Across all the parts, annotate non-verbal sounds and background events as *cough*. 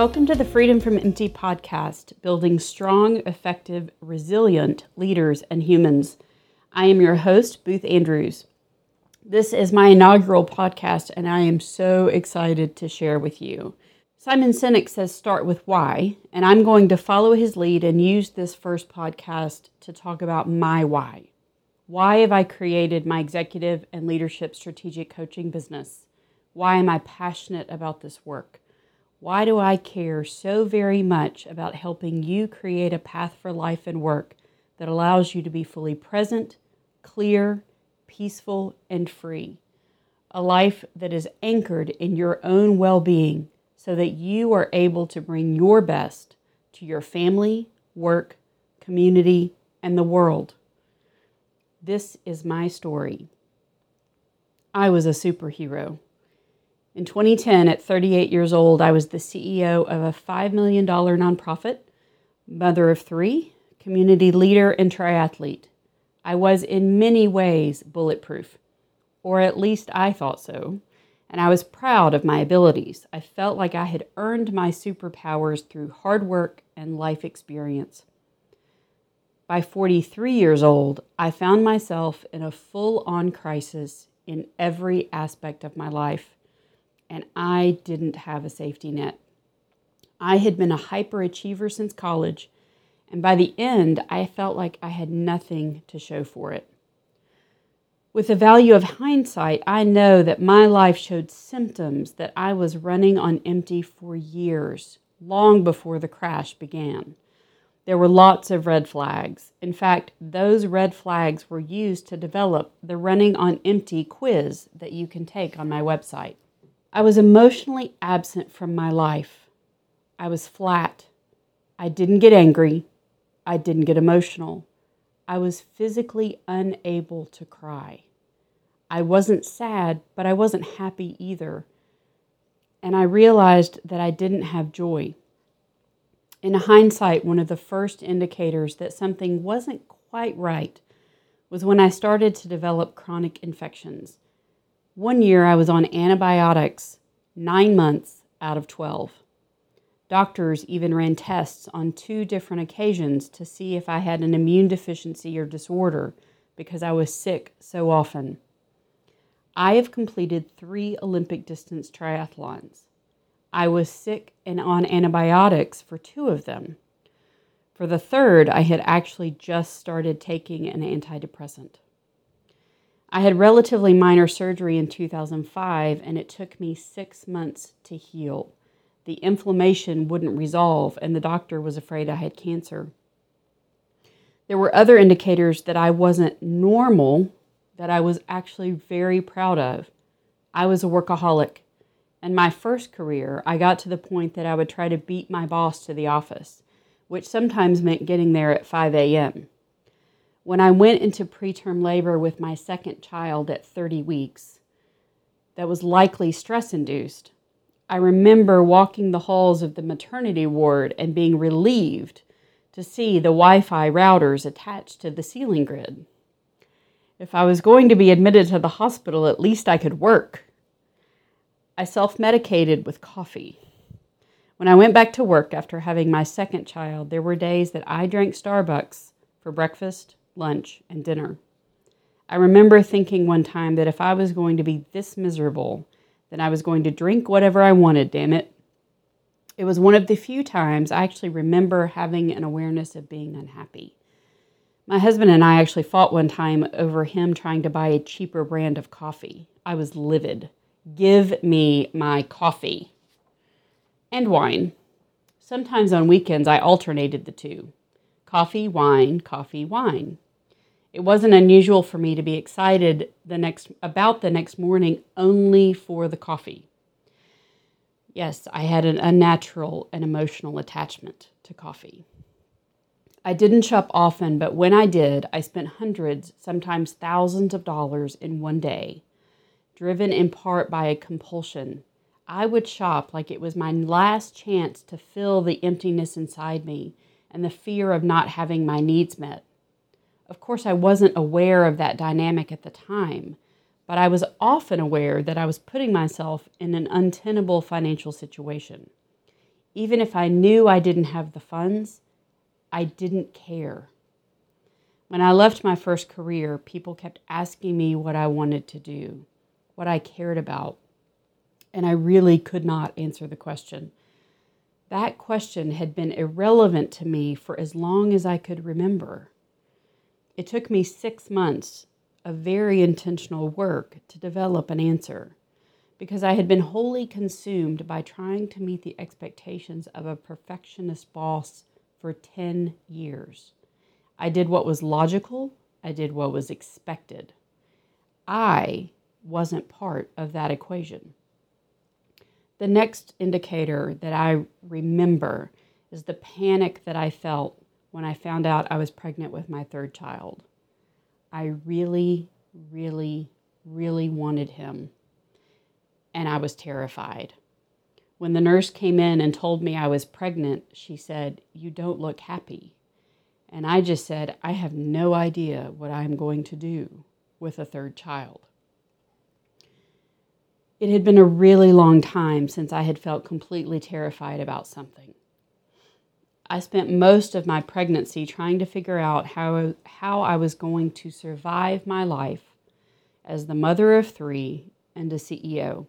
Welcome to the Freedom from Empty podcast, building strong, effective, resilient leaders and humans. I am your host, Booth Andrews. This is my inaugural podcast, and I am so excited to share with you. Simon Sinek says start with why, and I'm going to follow his lead and use this first podcast to talk about my why. Why have I created my executive and leadership strategic coaching business? Why am I passionate about this work? Why do I care so very much about helping you create a path for life and work that allows you to be fully present, clear, peaceful, and free? A life that is anchored in your own well being so that you are able to bring your best to your family, work, community, and the world. This is my story. I was a superhero. In 2010, at 38 years old, I was the CEO of a $5 million nonprofit, mother of three, community leader, and triathlete. I was in many ways bulletproof, or at least I thought so, and I was proud of my abilities. I felt like I had earned my superpowers through hard work and life experience. By 43 years old, I found myself in a full on crisis in every aspect of my life and I didn't have a safety net. I had been a hyperachiever since college, and by the end, I felt like I had nothing to show for it. With the value of hindsight, I know that my life showed symptoms that I was running on empty for years, long before the crash began. There were lots of red flags. In fact, those red flags were used to develop the Running on Empty quiz that you can take on my website. I was emotionally absent from my life. I was flat. I didn't get angry. I didn't get emotional. I was physically unable to cry. I wasn't sad, but I wasn't happy either. And I realized that I didn't have joy. In hindsight, one of the first indicators that something wasn't quite right was when I started to develop chronic infections. One year I was on antibiotics nine months out of 12. Doctors even ran tests on two different occasions to see if I had an immune deficiency or disorder because I was sick so often. I have completed three Olympic distance triathlons. I was sick and on antibiotics for two of them. For the third, I had actually just started taking an antidepressant. I had relatively minor surgery in 2005, and it took me six months to heal. The inflammation wouldn't resolve, and the doctor was afraid I had cancer. There were other indicators that I wasn't normal that I was actually very proud of. I was a workaholic. In my first career, I got to the point that I would try to beat my boss to the office, which sometimes meant getting there at 5 a.m. When I went into preterm labor with my second child at 30 weeks, that was likely stress induced. I remember walking the halls of the maternity ward and being relieved to see the Wi Fi routers attached to the ceiling grid. If I was going to be admitted to the hospital, at least I could work. I self medicated with coffee. When I went back to work after having my second child, there were days that I drank Starbucks for breakfast, lunch, and dinner. I remember thinking one time that if I was going to be this miserable, then I was going to drink whatever I wanted, damn it. It was one of the few times I actually remember having an awareness of being unhappy. My husband and I actually fought one time over him trying to buy a cheaper brand of coffee. I was livid. Give me my coffee. And wine. Sometimes on weekends I alternated the two coffee, wine, coffee, wine. It wasn't unusual for me to be excited the next about the next morning only for the coffee. Yes, I had an unnatural and emotional attachment to coffee. I didn't shop often, but when I did, I spent hundreds, sometimes thousands of dollars in one day, driven in part by a compulsion. I would shop like it was my last chance to fill the emptiness inside me and the fear of not having my needs met. Of course, I wasn't aware of that dynamic at the time, but I was often aware that I was putting myself in an untenable financial situation. Even if I knew I didn't have the funds, I didn't care. When I left my first career, people kept asking me what I wanted to do, what I cared about, and I really could not answer the question. That question had been irrelevant to me for as long as I could remember. It took me six months of very intentional work to develop an answer because I had been wholly consumed by trying to meet the expectations of a perfectionist boss for 10 years. I did what was logical, I did what was expected. I wasn't part of that equation. The next indicator that I remember is the panic that I felt when I found out I was pregnant with my third child. I really, really, really wanted him, and I was terrified. When the nurse came in and told me I was pregnant, she said, You don't look happy. And I just said, I have no idea what I'm going to do with a third child. It had been a really long time since I had felt completely terrified about something. I spent most of my pregnancy trying to figure out how, how I was going to survive my life as the mother of three and a CEO.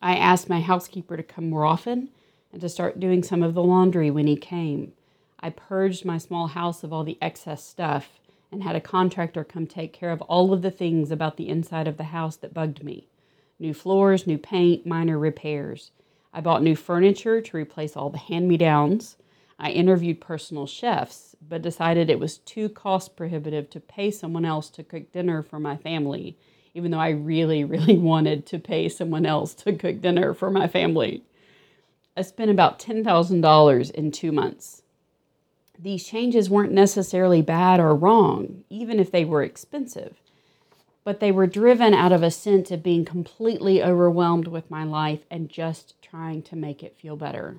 I asked my housekeeper to come more often and to start doing some of the laundry when he came. I purged my small house of all the excess stuff and had a contractor come take care of all of the things about the inside of the house that bugged me new floors, new paint, minor repairs. I bought new furniture to replace all the hand me downs. I interviewed personal chefs, but decided it was too cost prohibitive to pay someone else to cook dinner for my family, even though I really, *laughs* really wanted to pay someone else to cook dinner for my family. I spent about $10,000 in two months. These changes weren't necessarily bad or wrong, even if they were expensive but they were driven out of a sense of being completely overwhelmed with my life and just trying to make it feel better.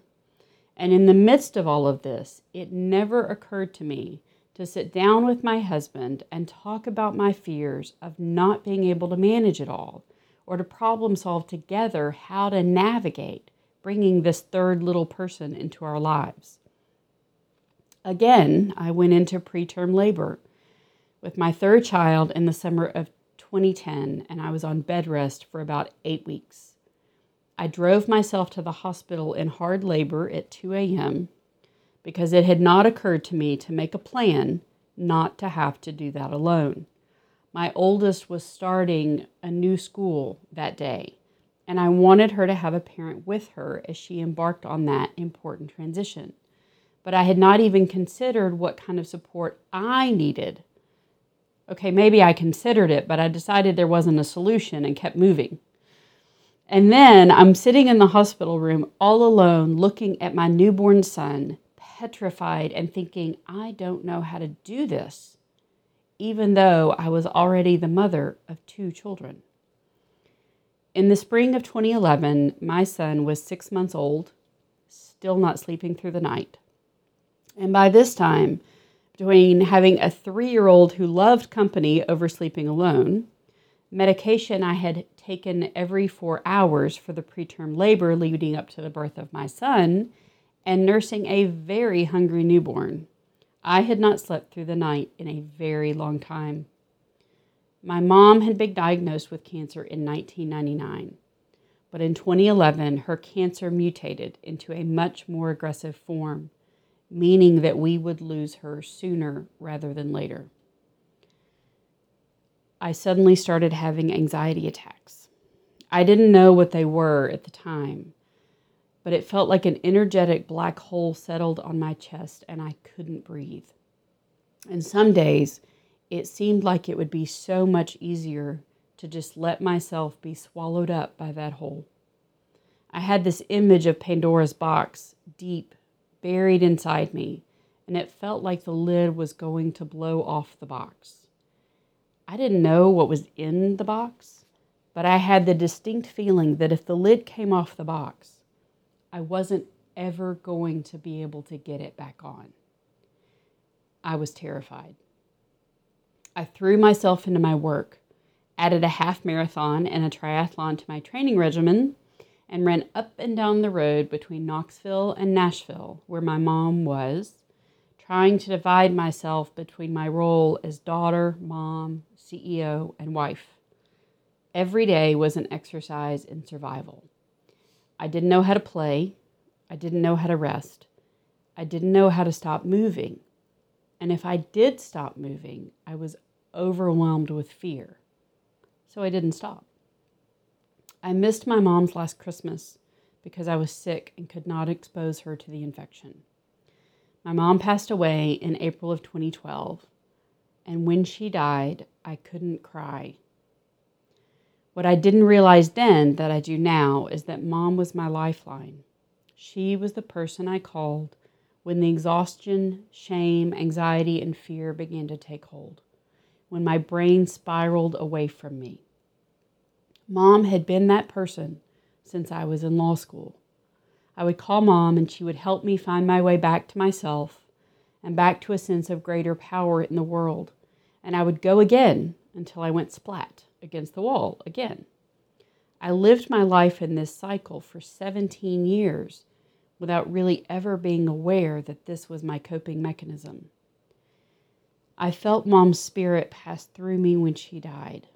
And in the midst of all of this, it never occurred to me to sit down with my husband and talk about my fears of not being able to manage it all or to problem solve together how to navigate bringing this third little person into our lives. Again, I went into preterm labor with my third child in the summer of 2010, and I was on bed rest for about eight weeks. I drove myself to the hospital in hard labor at 2 a.m. because it had not occurred to me to make a plan not to have to do that alone. My oldest was starting a new school that day, and I wanted her to have a parent with her as she embarked on that important transition. But I had not even considered what kind of support I needed okay, maybe I considered it, but I decided there wasn't a solution and kept moving. And then I'm sitting in the hospital room all alone looking at my newborn son, petrified and thinking, I don't know how to do this, even though I was already the mother of two children. In the spring of 2011, my son was six months old, still not sleeping through the night. And by this time, between having a three year old who loved company over sleeping alone, medication I had taken every four hours for the preterm labor leading up to the birth of my son, and nursing a very hungry newborn. I had not slept through the night in a very long time. My mom had been diagnosed with cancer in 1999, but in 2011, her cancer mutated into a much more aggressive form meaning that we would lose her sooner rather than later. I suddenly started having anxiety attacks. I didn't know what they were at the time, but it felt like an energetic black hole settled on my chest and I couldn't breathe. And some days it seemed like it would be so much easier to just let myself be swallowed up by that hole. I had this image of Pandora's box deep buried inside me, and it felt like the lid was going to blow off the box. I didn't know what was in the box, but I had the distinct feeling that if the lid came off the box, I wasn't ever going to be able to get it back on. I was terrified. I threw myself into my work, added a half marathon and a triathlon to my training regimen, and ran up and down the road between Knoxville and Nashville, where my mom was, trying to divide myself between my role as daughter, mom, CEO, and wife. Every day was an exercise in survival. I didn't know how to play. I didn't know how to rest. I didn't know how to stop moving. And if I did stop moving, I was overwhelmed with fear. So I didn't stop. I missed my mom's last Christmas because I was sick and could not expose her to the infection. My mom passed away in April of 2012, and when she died, I couldn't cry. What I didn't realize then that I do now is that mom was my lifeline. She was the person I called when the exhaustion, shame, anxiety, and fear began to take hold, when my brain spiraled away from me. Mom had been that person since I was in law school. I would call mom and she would help me find my way back to myself and back to a sense of greater power in the world. And I would go again until I went splat against the wall again. I lived my life in this cycle for 17 years without really ever being aware that this was my coping mechanism. I felt mom's spirit pass through me when she died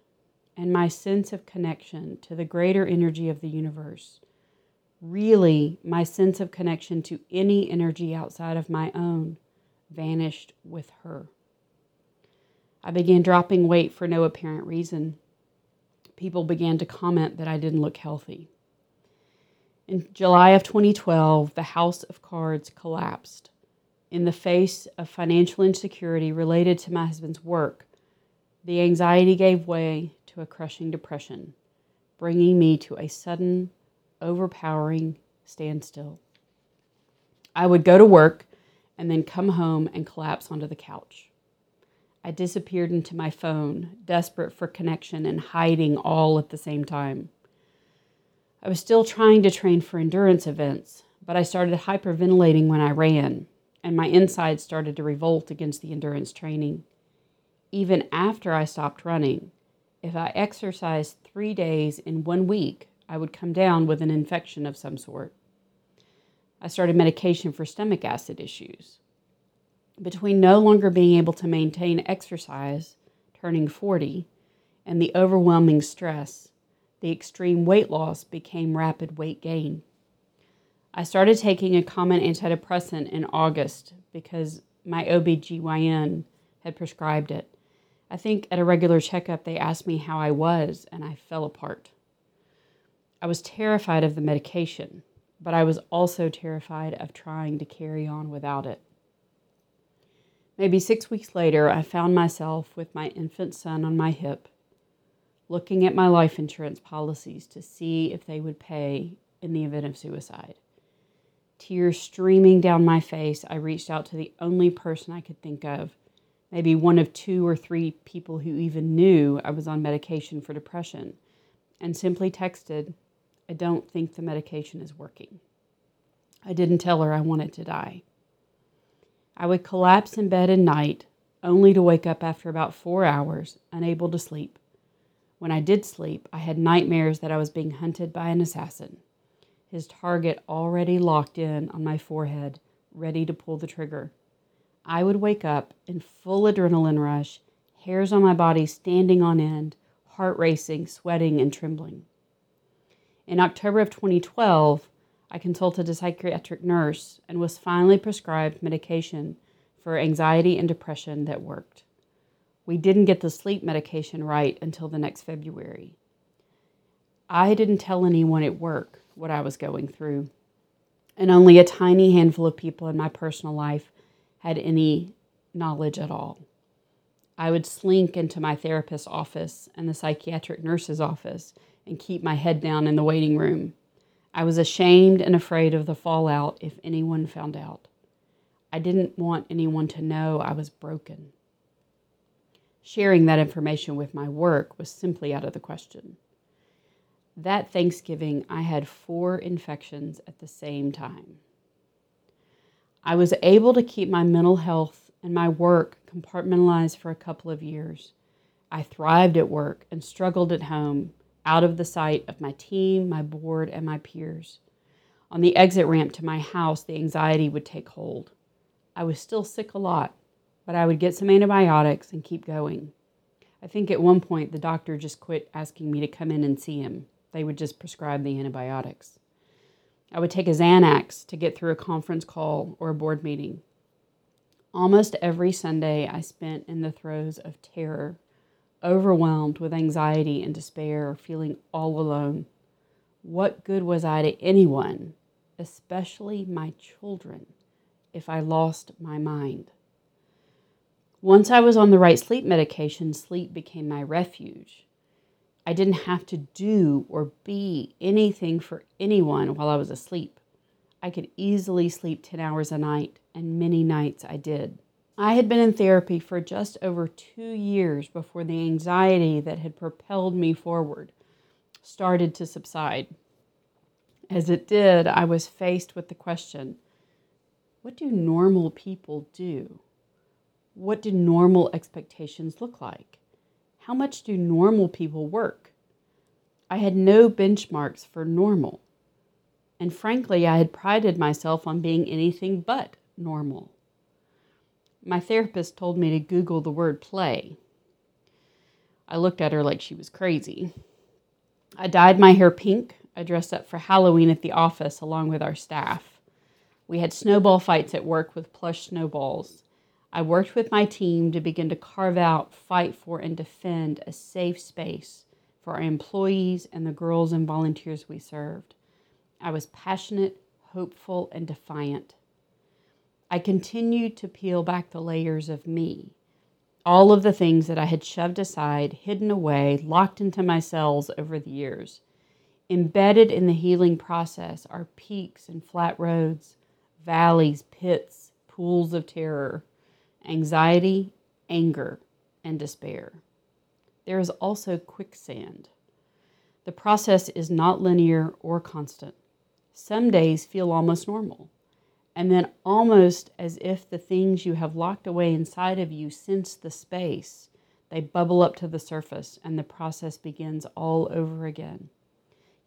and my sense of connection to the greater energy of the universe. Really, my sense of connection to any energy outside of my own vanished with her. I began dropping weight for no apparent reason. People began to comment that I didn't look healthy. In July of 2012, the House of Cards collapsed. In the face of financial insecurity related to my husband's work, the anxiety gave way to a crushing depression, bringing me to a sudden, overpowering standstill. I would go to work and then come home and collapse onto the couch. I disappeared into my phone, desperate for connection and hiding all at the same time. I was still trying to train for endurance events, but I started hyperventilating when I ran, and my insides started to revolt against the endurance training. Even after I stopped running, if I exercised three days in one week, I would come down with an infection of some sort. I started medication for stomach acid issues. Between no longer being able to maintain exercise, turning 40, and the overwhelming stress, the extreme weight loss became rapid weight gain. I started taking a common antidepressant in August because my OBGYN had prescribed it. I think at a regular checkup, they asked me how I was, and I fell apart. I was terrified of the medication, but I was also terrified of trying to carry on without it. Maybe six weeks later, I found myself with my infant son on my hip, looking at my life insurance policies to see if they would pay in the event of suicide. Tears streaming down my face, I reached out to the only person I could think of maybe one of two or three people who even knew I was on medication for depression, and simply texted, I don't think the medication is working. I didn't tell her I wanted to die. I would collapse in bed at night, only to wake up after about four hours, unable to sleep. When I did sleep, I had nightmares that I was being hunted by an assassin, his target already locked in on my forehead, ready to pull the trigger. I would wake up in full adrenaline rush, hairs on my body standing on end, heart racing, sweating, and trembling. In October of 2012, I consulted a psychiatric nurse and was finally prescribed medication for anxiety and depression that worked. We didn't get the sleep medication right until the next February. I didn't tell anyone at work what I was going through, and only a tiny handful of people in my personal life had any knowledge at all. I would slink into my therapist's office and the psychiatric nurse's office and keep my head down in the waiting room. I was ashamed and afraid of the fallout if anyone found out. I didn't want anyone to know I was broken. Sharing that information with my work was simply out of the question. That Thanksgiving, I had four infections at the same time. I was able to keep my mental health and my work compartmentalized for a couple of years. I thrived at work and struggled at home, out of the sight of my team, my board, and my peers. On the exit ramp to my house, the anxiety would take hold. I was still sick a lot, but I would get some antibiotics and keep going. I think at one point the doctor just quit asking me to come in and see him. They would just prescribe the antibiotics. I would take a Xanax to get through a conference call or a board meeting. Almost every Sunday I spent in the throes of terror, overwhelmed with anxiety and despair, feeling all alone. What good was I to anyone, especially my children, if I lost my mind? Once I was on the right sleep medication, sleep became my refuge. I didn't have to do or be anything for anyone while I was asleep. I could easily sleep 10 hours a night, and many nights I did. I had been in therapy for just over two years before the anxiety that had propelled me forward started to subside. As it did, I was faced with the question what do normal people do? What do normal expectations look like? How much do normal people work? I had no benchmarks for normal. And frankly, I had prided myself on being anything but normal. My therapist told me to Google the word play. I looked at her like she was crazy. I dyed my hair pink. I dressed up for Halloween at the office along with our staff. We had snowball fights at work with plush snowballs. I worked with my team to begin to carve out, fight for, and defend a safe space for our employees and the girls and volunteers we served. I was passionate, hopeful, and defiant. I continued to peel back the layers of me, all of the things that I had shoved aside, hidden away, locked into my cells over the years. Embedded in the healing process are peaks and flat roads, valleys, pits, pools of terror anxiety, anger, and despair. There is also quicksand. The process is not linear or constant. Some days feel almost normal, and then almost as if the things you have locked away inside of you sense the space, they bubble up to the surface and the process begins all over again.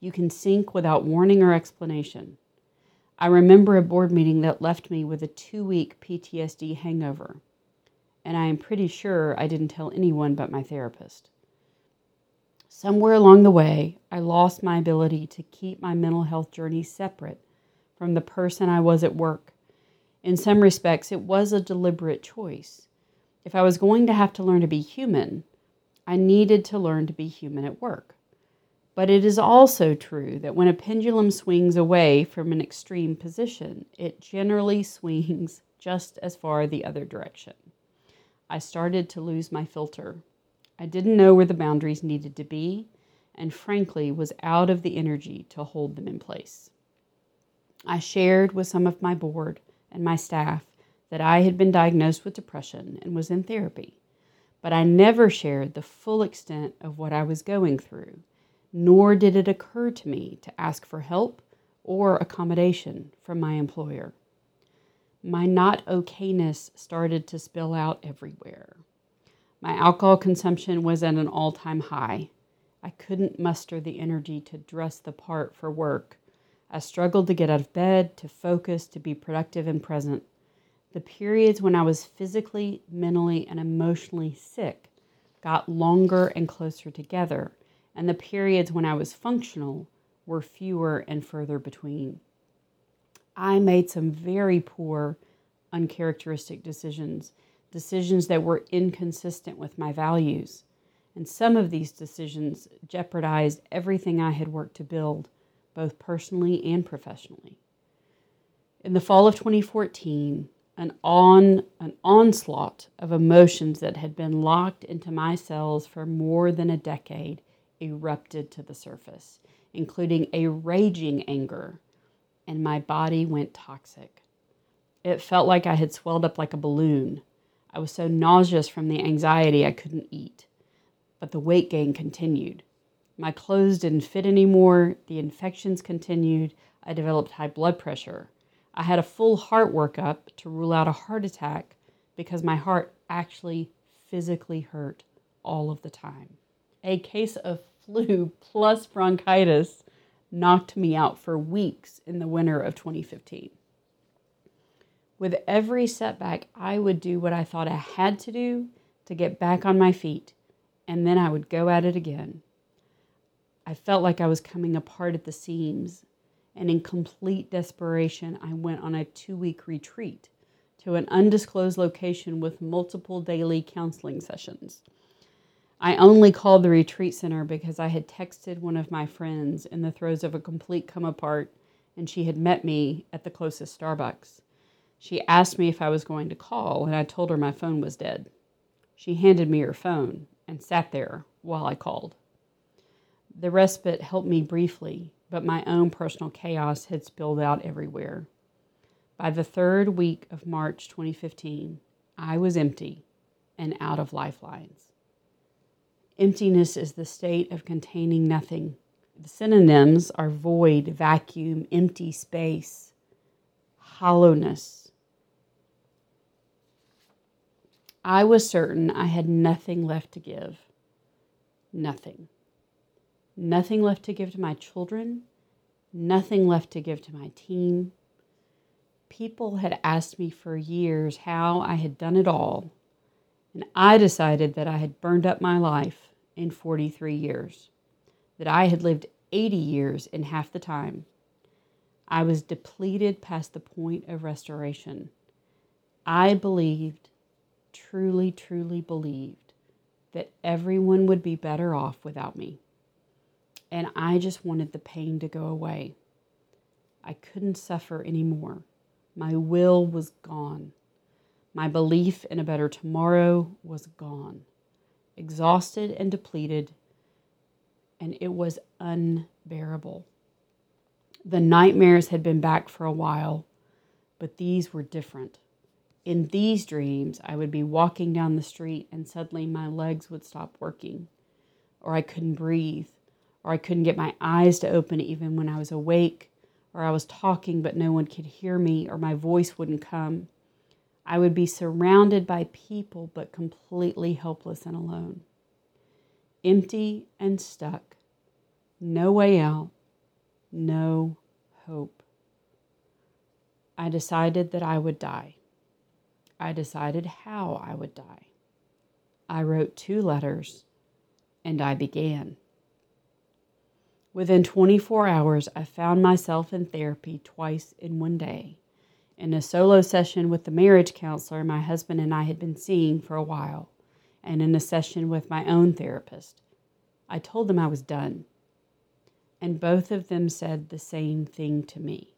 You can sink without warning or explanation. I remember a board meeting that left me with a two week PTSD hangover and I am pretty sure I didn't tell anyone but my therapist. Somewhere along the way, I lost my ability to keep my mental health journey separate from the person I was at work. In some respects, it was a deliberate choice. If I was going to have to learn to be human, I needed to learn to be human at work. But it is also true that when a pendulum swings away from an extreme position, it generally *laughs* swings just as far the other direction. I started to lose my filter. I didn't know where the boundaries needed to be, and frankly, was out of the energy to hold them in place. I shared with some of my board and my staff that I had been diagnosed with depression and was in therapy, but I never shared the full extent of what I was going through, nor did it occur to me to ask for help or accommodation from my employer my not okayness started to spill out everywhere. My alcohol consumption was at an all time high. I couldn't muster the energy to dress the part for work. I struggled to get out of bed, to focus, to be productive and present. The periods when I was physically, mentally, and emotionally sick got longer and closer together, and the periods when I was functional were fewer and further between. I made some very poor, uncharacteristic decisions, decisions that were inconsistent with my values. And some of these decisions jeopardized everything I had worked to build, both personally and professionally. In the fall of 2014, an on an onslaught of emotions that had been locked into my cells for more than a decade erupted to the surface, including a raging anger and my body went toxic. It felt like I had swelled up like a balloon. I was so nauseous from the anxiety I couldn't eat. But the weight gain continued. My clothes didn't fit anymore. The infections continued. I developed high blood pressure. I had a full heart workup to rule out a heart attack because my heart actually physically hurt all of the time. A case of flu plus bronchitis knocked me out for weeks in the winter of 2015. With every setback, I would do what I thought I had to do to get back on my feet, and then I would go at it again. I felt like I was coming apart at the seams, and in complete desperation, I went on a two week retreat to an undisclosed location with multiple daily counseling sessions. I only called the retreat center because I had texted one of my friends in the throes of a complete come apart, and she had met me at the closest Starbucks. She asked me if I was going to call, and I told her my phone was dead. She handed me her phone and sat there while I called. The respite helped me briefly, but my own personal chaos had spilled out everywhere. By the third week of March 2015, I was empty and out of lifelines. Emptiness is the state of containing nothing. The synonyms are void, vacuum, empty space, hollowness, I was certain I had nothing left to give. Nothing. Nothing left to give to my children, nothing left to give to my team. People had asked me for years how I had done it all, and I decided that I had burned up my life in 43 years, that I had lived 80 years in half the time. I was depleted past the point of restoration. I believed truly, truly believed that everyone would be better off without me. And I just wanted the pain to go away. I couldn't suffer anymore. My will was gone. My belief in a better tomorrow was gone. Exhausted and depleted, and it was unbearable. The nightmares had been back for a while, but these were different. In these dreams, I would be walking down the street and suddenly my legs would stop working, or I couldn't breathe, or I couldn't get my eyes to open even when I was awake, or I was talking but no one could hear me, or my voice wouldn't come. I would be surrounded by people but completely helpless and alone. Empty and stuck. No way out. No hope. I decided that I would die. I decided how I would die. I wrote two letters and I began. Within 24 hours, I found myself in therapy twice in one day. In a solo session with the marriage counselor my husband and I had been seeing for a while, and in a session with my own therapist. I told them I was done. And both of them said the same thing to me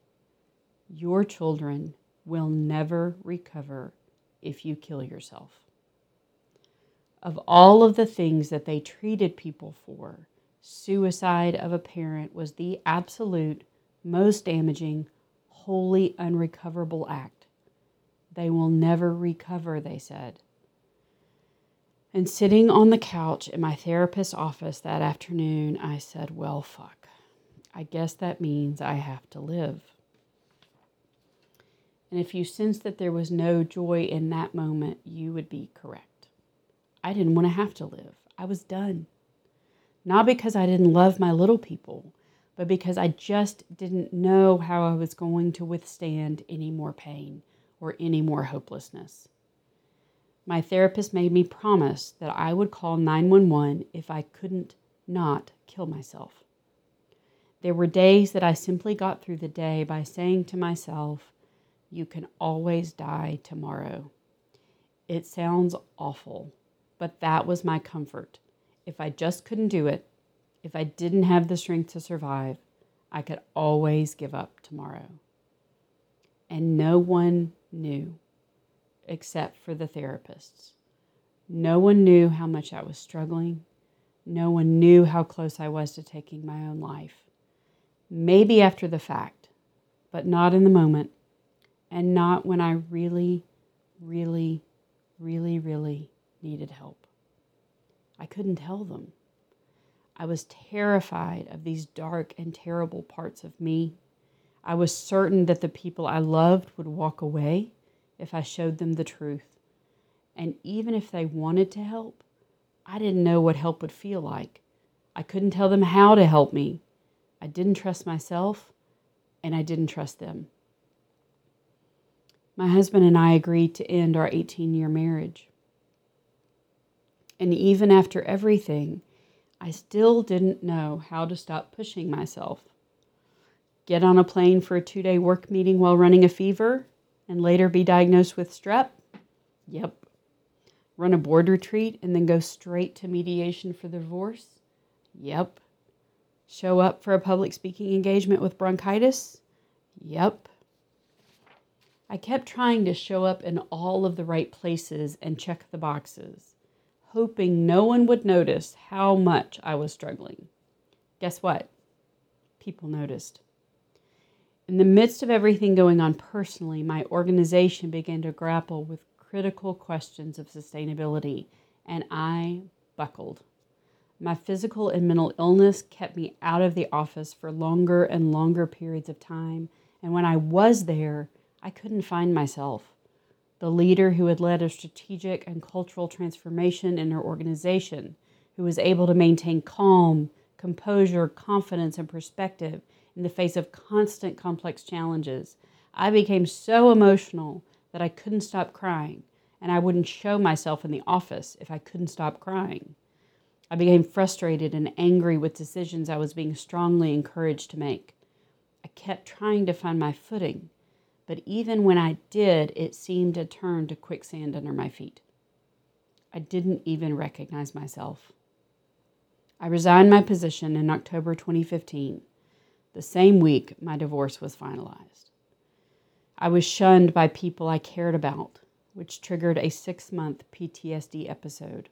Your children will never recover if you kill yourself. Of all of the things that they treated people for, suicide of a parent was the absolute most damaging, wholly unrecoverable act. They will never recover, they said. And sitting on the couch in my therapist's office that afternoon, I said, Well, fuck. I guess that means I have to live. And if you sensed that there was no joy in that moment, you would be correct. I didn't want to have to live. I was done. Not because I didn't love my little people, but because I just didn't know how I was going to withstand any more pain or any more hopelessness. My therapist made me promise that I would call 911 if I couldn't not kill myself. There were days that I simply got through the day by saying to myself, you can always die tomorrow. It sounds awful, but that was my comfort. If I just couldn't do it, if I didn't have the strength to survive, I could always give up tomorrow. And no one knew except for the therapists. No one knew how much I was struggling. No one knew how close I was to taking my own life. Maybe after the fact, but not in the moment and not when I really, really, really, really needed help. I couldn't tell them. I was terrified of these dark and terrible parts of me. I was certain that the people I loved would walk away if I showed them the truth. And even if they wanted to help, I didn't know what help would feel like. I couldn't tell them how to help me. I didn't trust myself, and I didn't trust them. My husband and I agreed to end our 18 year marriage. And even after everything, I still didn't know how to stop pushing myself. Get on a plane for a two day work meeting while running a fever and later be diagnosed with strep? Yep. Run a board retreat and then go straight to mediation for the divorce? Yep. Show up for a public speaking engagement with bronchitis? Yep. I kept trying to show up in all of the right places and check the boxes, hoping no one would notice how much I was struggling. Guess what? People noticed. In the midst of everything going on personally, my organization began to grapple with critical questions of sustainability, and I buckled. My physical and mental illness kept me out of the office for longer and longer periods of time, and when I was there, I couldn't find myself. The leader who had led a strategic and cultural transformation in her organization, who was able to maintain calm, composure, confidence, and perspective in the face of constant complex challenges. I became so emotional that I couldn't stop crying, and I wouldn't show myself in the office if I couldn't stop crying. I became frustrated and angry with decisions I was being strongly encouraged to make. I kept trying to find my footing, but even when I did, it seemed to turn to quicksand under my feet. I didn't even recognize myself. I resigned my position in October 2015 the same week, my divorce was finalized. I was shunned by people I cared about, which triggered a six month PTSD episode.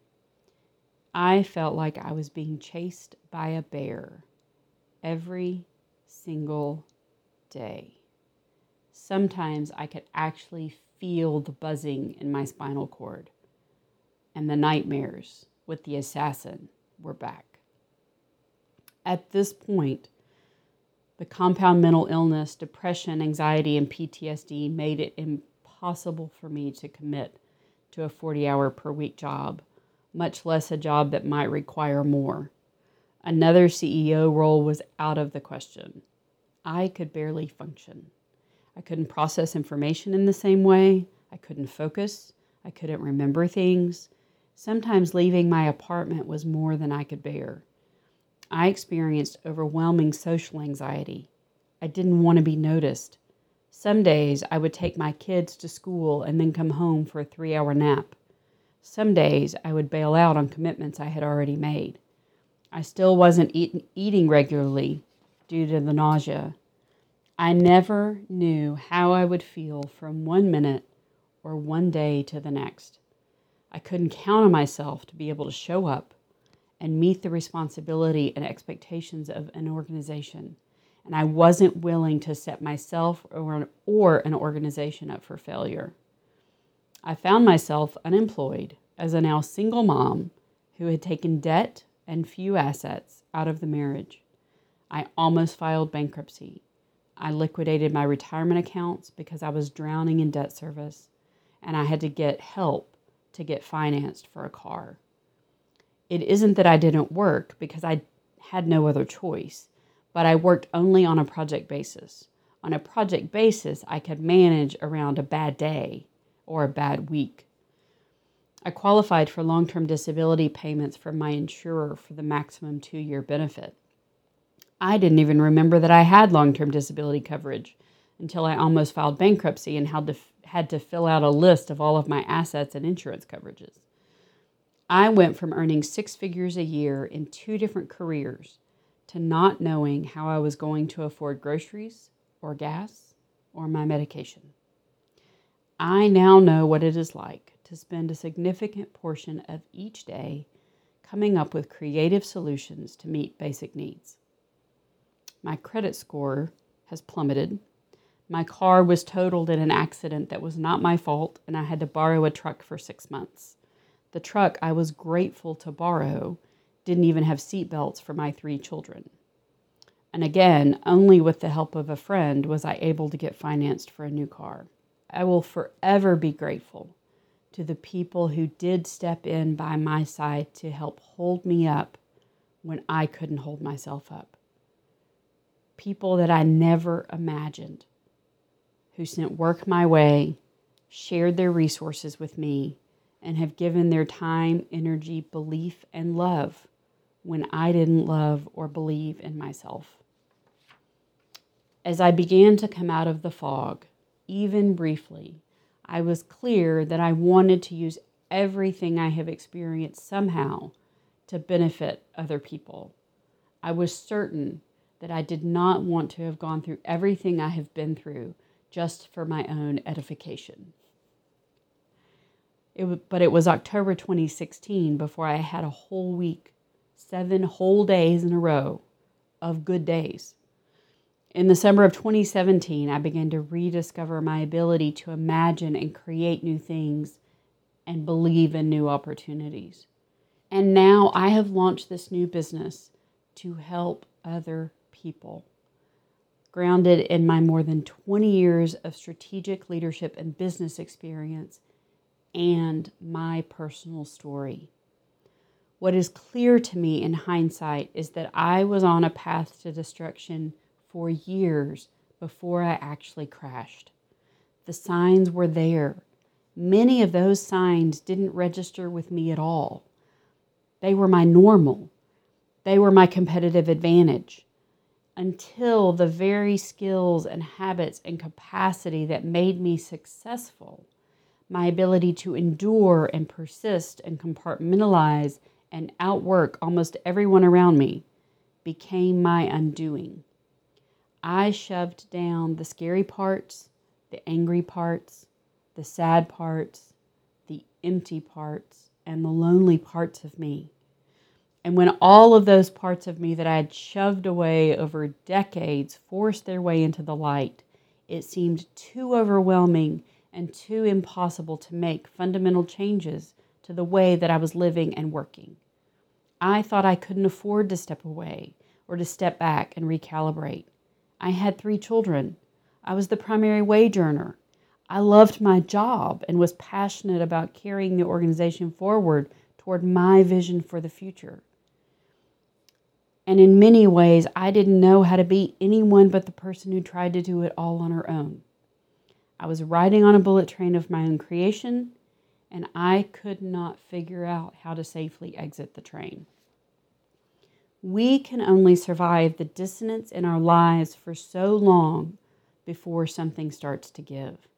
I felt like I was being chased by a bear every single day. Sometimes I could actually feel the buzzing in my spinal cord, and the nightmares with the assassin were back. At this point, the compound mental illness, depression, anxiety, and PTSD made it impossible for me to commit to a 40 hour per week job, much less a job that might require more. Another CEO role was out of the question. I could barely function. I couldn't process information in the same way. I couldn't focus. I couldn't remember things. Sometimes leaving my apartment was more than I could bear. I experienced overwhelming social anxiety. I didn't want to be noticed. Some days I would take my kids to school and then come home for a three hour nap. Some days I would bail out on commitments I had already made. I still wasn't eat- eating regularly due to the nausea. I never knew how I would feel from one minute or one day to the next. I couldn't count on myself to be able to show up and meet the responsibility and expectations of an organization. And I wasn't willing to set myself or, or an organization up for failure. I found myself unemployed as a now single mom who had taken debt and few assets out of the marriage. I almost filed bankruptcy. I liquidated my retirement accounts because I was drowning in debt service, and I had to get help to get financed for a car it isn't that I didn't work because I had no other choice, but I worked only on a project basis. On a project basis, I could manage around a bad day or a bad week. I qualified for long term disability payments from my insurer for the maximum two year benefit. I didn't even remember that I had long term disability coverage until I almost filed bankruptcy and had to, had to fill out a list of all of my assets and insurance coverages. I went from earning six figures a year in two different careers to not knowing how I was going to afford groceries or gas or my medication. I now know what it is like to spend a significant portion of each day coming up with creative solutions to meet basic needs. My credit score has plummeted. My car was totaled in an accident that was not my fault, and I had to borrow a truck for six months. The truck I was grateful to borrow didn't even have seat belts for my three children. And again, only with the help of a friend was I able to get financed for a new car. I will forever be grateful to the people who did step in by my side to help hold me up when I couldn't hold myself up. People that I never imagined who sent work my way, shared their resources with me, and have given their time, energy, belief, and love when I didn't love or believe in myself. As I began to come out of the fog, even briefly, I was clear that I wanted to use everything I have experienced somehow to benefit other people. I was certain that I did not want to have gone through everything I have been through just for my own edification. It, but it was October 2016 before I had a whole week, seven whole days in a row of good days. In the summer of 2017, I began to rediscover my ability to imagine and create new things and believe in new opportunities. And now I have launched this new business to help other people. Grounded in my more than 20 years of strategic leadership and business experience and my personal story. What is clear to me in hindsight is that I was on a path to destruction for years before I actually crashed. The signs were there. Many of those signs didn't register with me at all. They were my normal, they were my competitive advantage until the very skills and habits and capacity that made me successful, my ability to endure and persist and compartmentalize and outwork almost everyone around me, became my undoing. I shoved down the scary parts, the angry parts, the sad parts, the empty parts, and the lonely parts of me. And when all of those parts of me that I had shoved away over decades forced their way into the light, it seemed too overwhelming and too impossible to make fundamental changes to the way that I was living and working. I thought I couldn't afford to step away or to step back and recalibrate. I had three children. I was the primary wage earner. I loved my job and was passionate about carrying the organization forward toward my vision for the future. And in many ways, I didn't know how to be anyone but the person who tried to do it all on her own. I was riding on a bullet train of my own creation, and I could not figure out how to safely exit the train. We can only survive the dissonance in our lives for so long before something starts to give.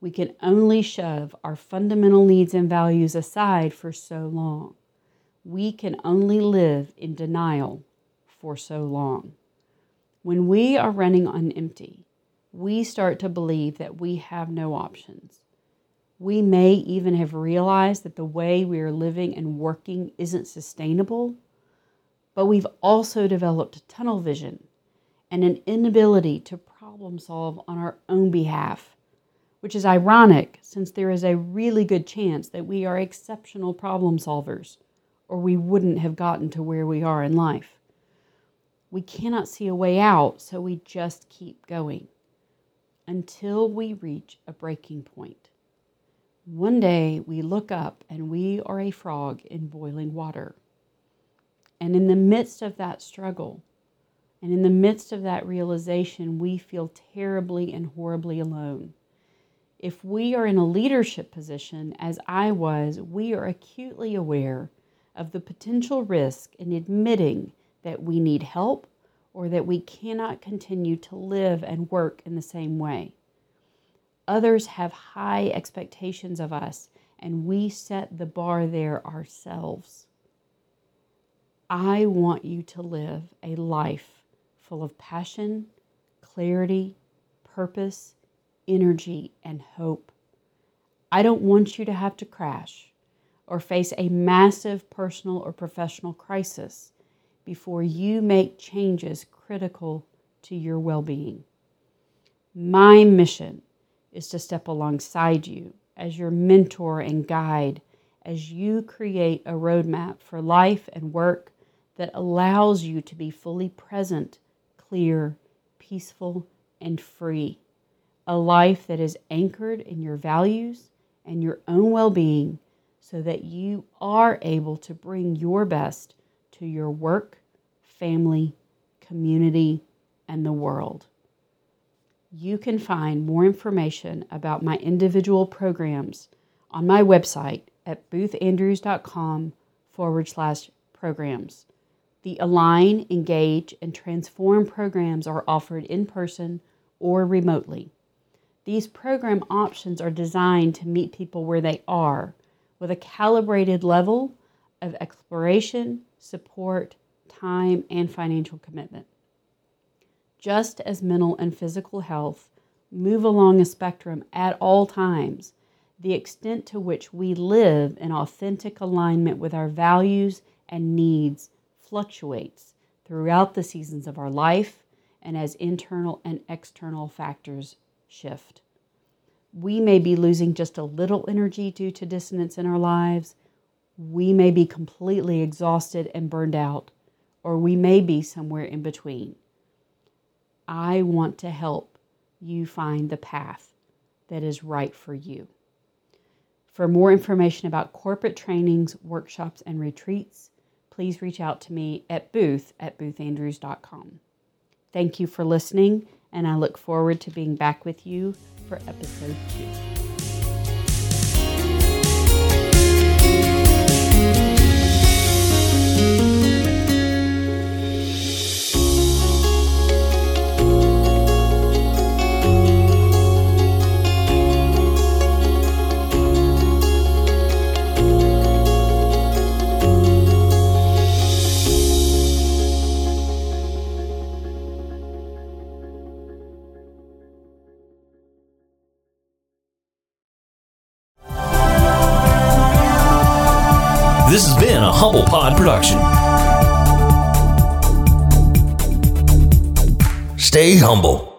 We can only shove our fundamental needs and values aside for so long. We can only live in denial for so long. When we are running on empty, we start to believe that we have no options. We may even have realized that the way we are living and working isn't sustainable, but we've also developed tunnel vision and an inability to problem solve on our own behalf, which is ironic since there is a really good chance that we are exceptional problem solvers, or we wouldn't have gotten to where we are in life. We cannot see a way out, so we just keep going until we reach a breaking point. One day we look up and we are a frog in boiling water. And in the midst of that struggle, and in the midst of that realization, we feel terribly and horribly alone. If we are in a leadership position, as I was, we are acutely aware of the potential risk in admitting that we need help or that we cannot continue to live and work in the same way. Others have high expectations of us, and we set the bar there ourselves. I want you to live a life full of passion, clarity, purpose, energy, and hope. I don't want you to have to crash or face a massive personal or professional crisis before you make changes critical to your well being. My mission is to step alongside you as your mentor and guide as you create a roadmap for life and work that allows you to be fully present, clear, peaceful, and free. A life that is anchored in your values and your own well being so that you are able to bring your best to your work, family, community, and the world. You can find more information about my individual programs on my website at boothandrews.com forward slash programs. The Align, Engage, and Transform programs are offered in person or remotely. These program options are designed to meet people where they are with a calibrated level of exploration, support, time, and financial commitment. Just as mental and physical health move along a spectrum at all times, the extent to which we live in authentic alignment with our values and needs fluctuates throughout the seasons of our life and as internal and external factors shift. We may be losing just a little energy due to dissonance in our lives. We may be completely exhausted and burned out, or we may be somewhere in between. I want to help you find the path that is right for you. For more information about corporate trainings, workshops, and retreats, please reach out to me at booth at boothandrews.com. Thank you for listening, and I look forward to being back with you for episode two. Has Humble Pod production. Stay humble.